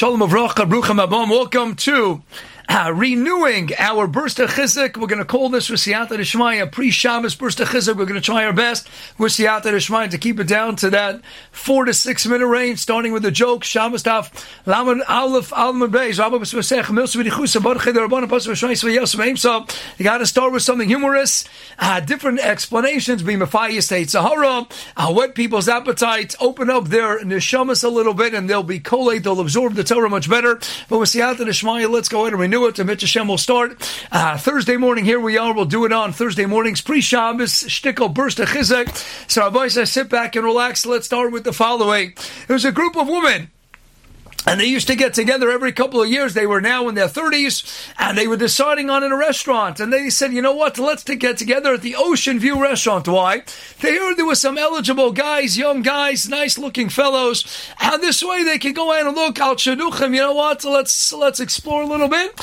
Shalom Avrocha, Brucham Abom. Welcome to renewing our burst of chizik. We're going to call this with Siyata Deshmaya pre-Shabbos burst of chizik. We're going to try our best with Siyata Deshmaya to keep it down to that four to six minute range, starting with a joke. Shabbos Taf Laman Aleph Alman Beis Rabbi B'Svasech Milsu V'Dichusa Bar Cheder Rabban Pas V'Shmai Svayos V'Eim. So you got to start with something humorous, uh, different explanations. Be Mafaya State Sahara, uh, whet people's appetite, open up their neshamas a little bit, and they'll be collate. They'll absorb the Torah much better. But with Siyata Deshmaya, let's go ahead and renew it. The Mitzvah Hashem will start uh, Thursday morning. Here we are. We'll do it on Thursday mornings, pre Shabbos, shtickle burst of chizek. So, boys, sit back and relax. Let's start with the following. There's a group of women and they used to get together every couple of years. They were now in their 30s, and they were deciding on in a restaurant. And they said, you know what, let's get together at the Ocean View restaurant. Why? They heard there were some eligible guys, young guys, nice looking fellows. And this way they could go in and look out Shaduchim. You know what, let's let's explore a little bit.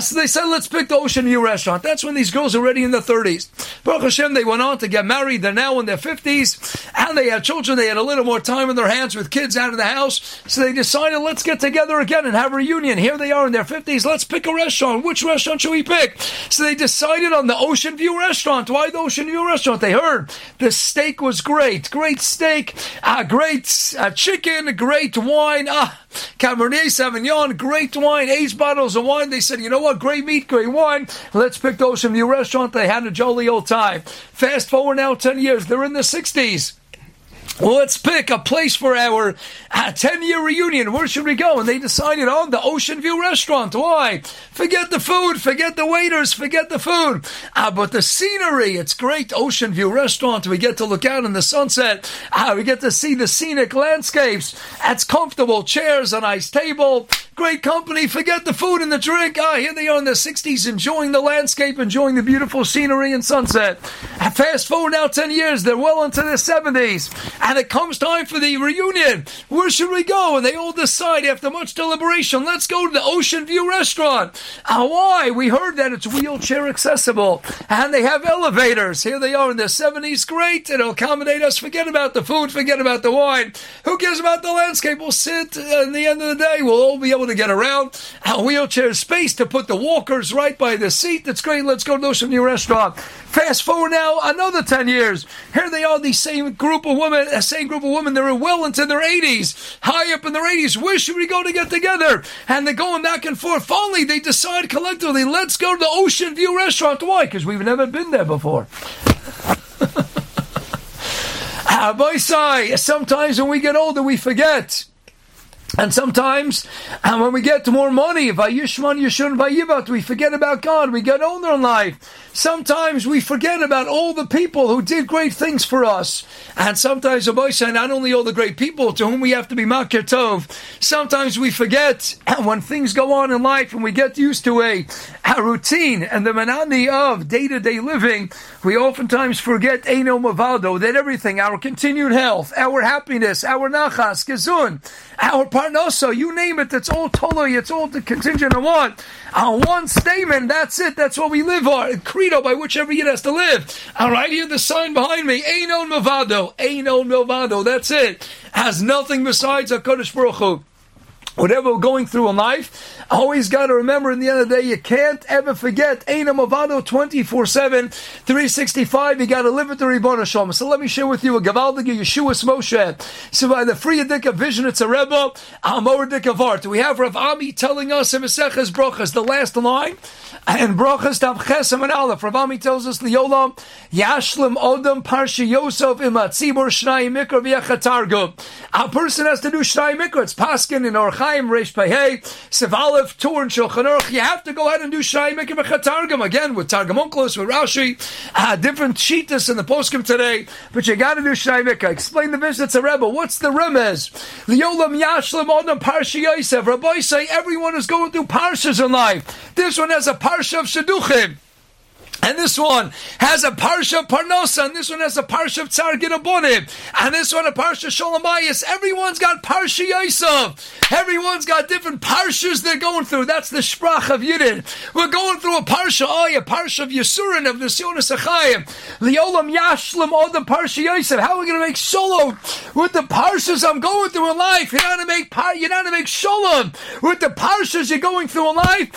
So they said, let's pick the Ocean View restaurant. That's when these girls are already in their 30s. Baruch Hashem, they went on to get married. They're now in their 50s, and they had children. They had a little more time in their hands with kids out of the house. So they decided, let's let's get together again and have a reunion. Here they are in their 50s. Let's pick a restaurant. Which restaurant should we pick? So they decided on the Ocean View restaurant. Why the Ocean View restaurant? They heard the steak was great. Great steak, uh, great uh, chicken, great wine. Ah, Cabernet Sauvignon, great wine, eight bottles of wine. They said, you know what? Great meat, great wine. Let's pick the Ocean View restaurant. They had a jolly old time. Fast forward now 10 years. They're in the 60s. Let's pick a place for our 10 uh, year reunion. Where should we go? And they decided on the Ocean View restaurant. Why? Forget the food, forget the waiters, forget the food. Uh, but the scenery, it's great. Ocean View restaurant. We get to look out in the sunset. Uh, we get to see the scenic landscapes. It's comfortable chairs, a nice table, great company. Forget the food and the drink. Ah, here they are in the 60s enjoying the landscape, enjoying the beautiful scenery and sunset. Uh, fast forward now 10 years, they're well into their 70s and it comes time for the reunion. Where should we go? And they all decide after much deliberation, let's go to the Ocean View restaurant. Uh, why? We heard that it's wheelchair accessible and they have elevators. Here they are in their 70s. Great. It'll accommodate us. Forget about the food. Forget about the wine. Who cares about the landscape? We'll sit. Uh, in the end of the day, we'll all be able to get around. A wheelchair space to put the walkers right by the seat. That's great. Let's go to some new restaurant. Fast forward now another 10 years. Here they are, the same group of women, the same group of women, they're well into their 80s, high up in their 80s. Where should we go to get together? And they're going back and forth. Finally, they decide collectively, let's go to the Ocean View restaurant. Why? Because we've never been there before. Boy, sometimes when we get older, we forget. And sometimes, and when we get to more money, Vayishman Yeshun Vayivat, we forget about God. We get older in life. Sometimes we forget about all the people who did great things for us. And sometimes, say, not only all the great people to whom we have to be Makir Tov, sometimes we forget and when things go on in life and we get used to a, a routine and the monotony of day to day living, we oftentimes forget Eino Mavado, that everything, our continued health, our happiness, our nachas, gezun, our parnosa, you name it, it's all totally, it's all contingent on what? On one statement, that's it, that's what we live on, credo by which every has to live. All right, here the sign behind me, Eino Mavado, Eino Mavado, that's it. Has nothing besides a Kodesh Baruch Hu whatever we're going through in life, always got to remember in the end of the day, you can't ever forget Eina Mavado 24 7, 365. You got to live with the Ribbon Shalom. So let me share with you a Gavaldige Yeshua Moshe. So by the free Adika vision, it's a Rebbe, Amor Art. We have Rav Ami telling us in Maseches Brachas, the last line, and Brachas Tav Chesam and Aleph. Rav Ami tells us, Liolam, Yashlim Odom Parsha Yosef Imatzibur Shnai Mikra V'yachatargo. A person has to do Shnai Mikra. It's Paskin in Orcha Chaim Reish Pehei Sev Tur Shulchan Aruch. You have to go ahead and do Shai Mikra Targum again with Targum Onkelos with Rashi. Uh, different cheetahs in the poskim today, but you got to do Shai Mikra. Explain the vision to Rebbe. What's the remez? Liolam Yashlim Odam Parsha Yosef. Rabbi say everyone is going through parshas in life. This one has a parsha of Shaduchim. And this one has a parsha of parnosa, and this one has a parsha of Ginabonim, and this one a parsha of Sholomayas. Everyone's got parsha Yosef. Everyone's got different parshas they're going through. That's the sprach of Yidden. We're going through a parsha, oh, a parsha of Yisurin, of the Sionis Achayim. Leolam Yashlim, all the parsha Yosef. How are we going to make shalom with the parshas I'm going through in life? You're not to make par- you're not to make shalom with the parshas you're going through in life.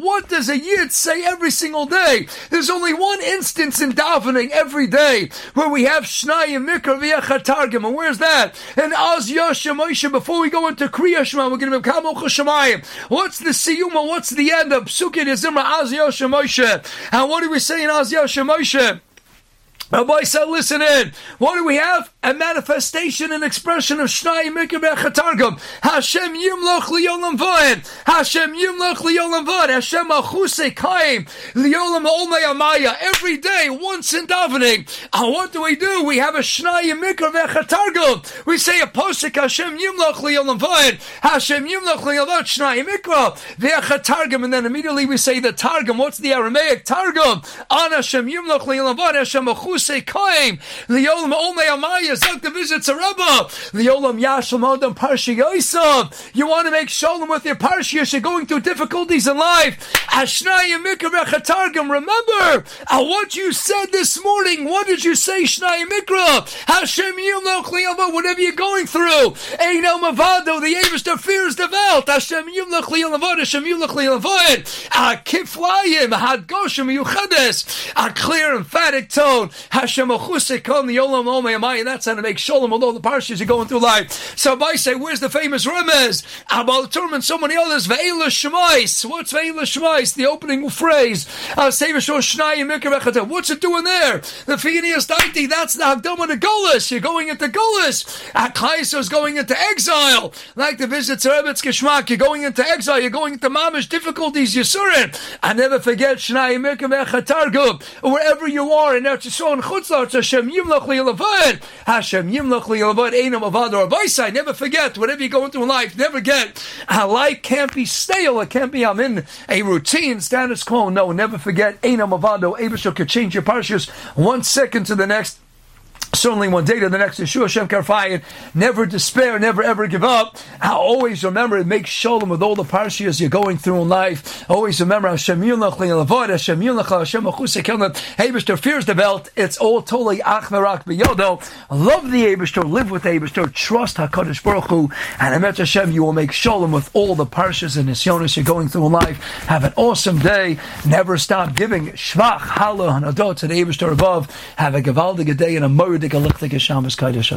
What does a Yid say every single day. There's only one instance in davening every day where we have Shnayim Mikra V'Yachatargim. And where's that? And Az Moshe, before we go into Kriya Shema, we're going to be Kamol Choshemayim. What's the Siyuma? What's the end of Psukkot Yezimra Az Moshe? And what do we say in Az Yosha Moshe? Rabbi said, listen in. What do we have? A manifestation and expression of Shnai Mikabech Targum. Hashem Yimloch Liolam Voed. Hashem Yimloch Liolam Voed. Hashem Achuse Kaim. Liolam Olmei Amaya. Every day, once in davening. And what do we do? We have a Shnai Mikabech Targum. We say a posik Hashem Yimloch Liolam Voed. Hashem Yimloch Liolam Voed. Shnai Mikra. Vech Targum. And then immediately we say the Targum. What's the Aramaic Targum? An Hashem Yimloch Liolam Voed. Hashem Achuse say koim liolam omei amaya zok the visit to Rebbe liolam yashlam odam parshi yosef. You want to make shalom with your parshi you're going through difficulties in life. Ashnayim mikra targum. Remember uh, what you said this morning. What did you say, Shnayim mikra? Hashem yimloch liyama. Whatever you're going through, Eino mavado. The Eibushter fears the Welt. Hashem yimloch liyamavad. Hashem yimloch liyamavad. A kiflayim had goshem yuchades. A clear emphatic tone. Hashem Achusik the Olam Omei and that's how to make Shalom all the parshas you're going through life. So I say, where's the famous Remez? Abal Turman, so many others, Ve'ela Shemais. What's Ve'ela Shemais? The opening phrase. What's it doing there? The Phineas Daiti, that's the Hagdama to Golis. You're going into Golis. Akaiso is going into exile. Like the visit to Rebetz Kishmak, you're going into exile. You're going into mamish difficulties, Yisurin. I never forget Shnai Mirka Targum. Wherever you are in Eretz Yisrael, chutzlarts Hashem. Never forget, whatever you go into in life, never get. Life can't be stale. It can't be, I'm in a routine, status quo. No, never forget, einam avado. Abishah could change your parshas one second to the next certainly one day to the next Yeshua Shem Karfayin. Never despair, never ever give up. Always remember and make shalom with all the parshas you're going through in life. Always remember Hashem Yilnach Le'Lavod, Hashem Yilnach Hashem Achusek. Abishter fears the belt. It's all totally achmerak biyodo. Love the Abishter, live with Abishter, trust HaKadosh Baruch Hu, and Emet Hashem, you will make shalom with all the parshas and nisyonis you're going through in life. Have an awesome day. Never stop giving shvach, halal, and adot to the Abishter above. Have a gewaldige day and a murder Dik a lichtige Shabbos Kodesh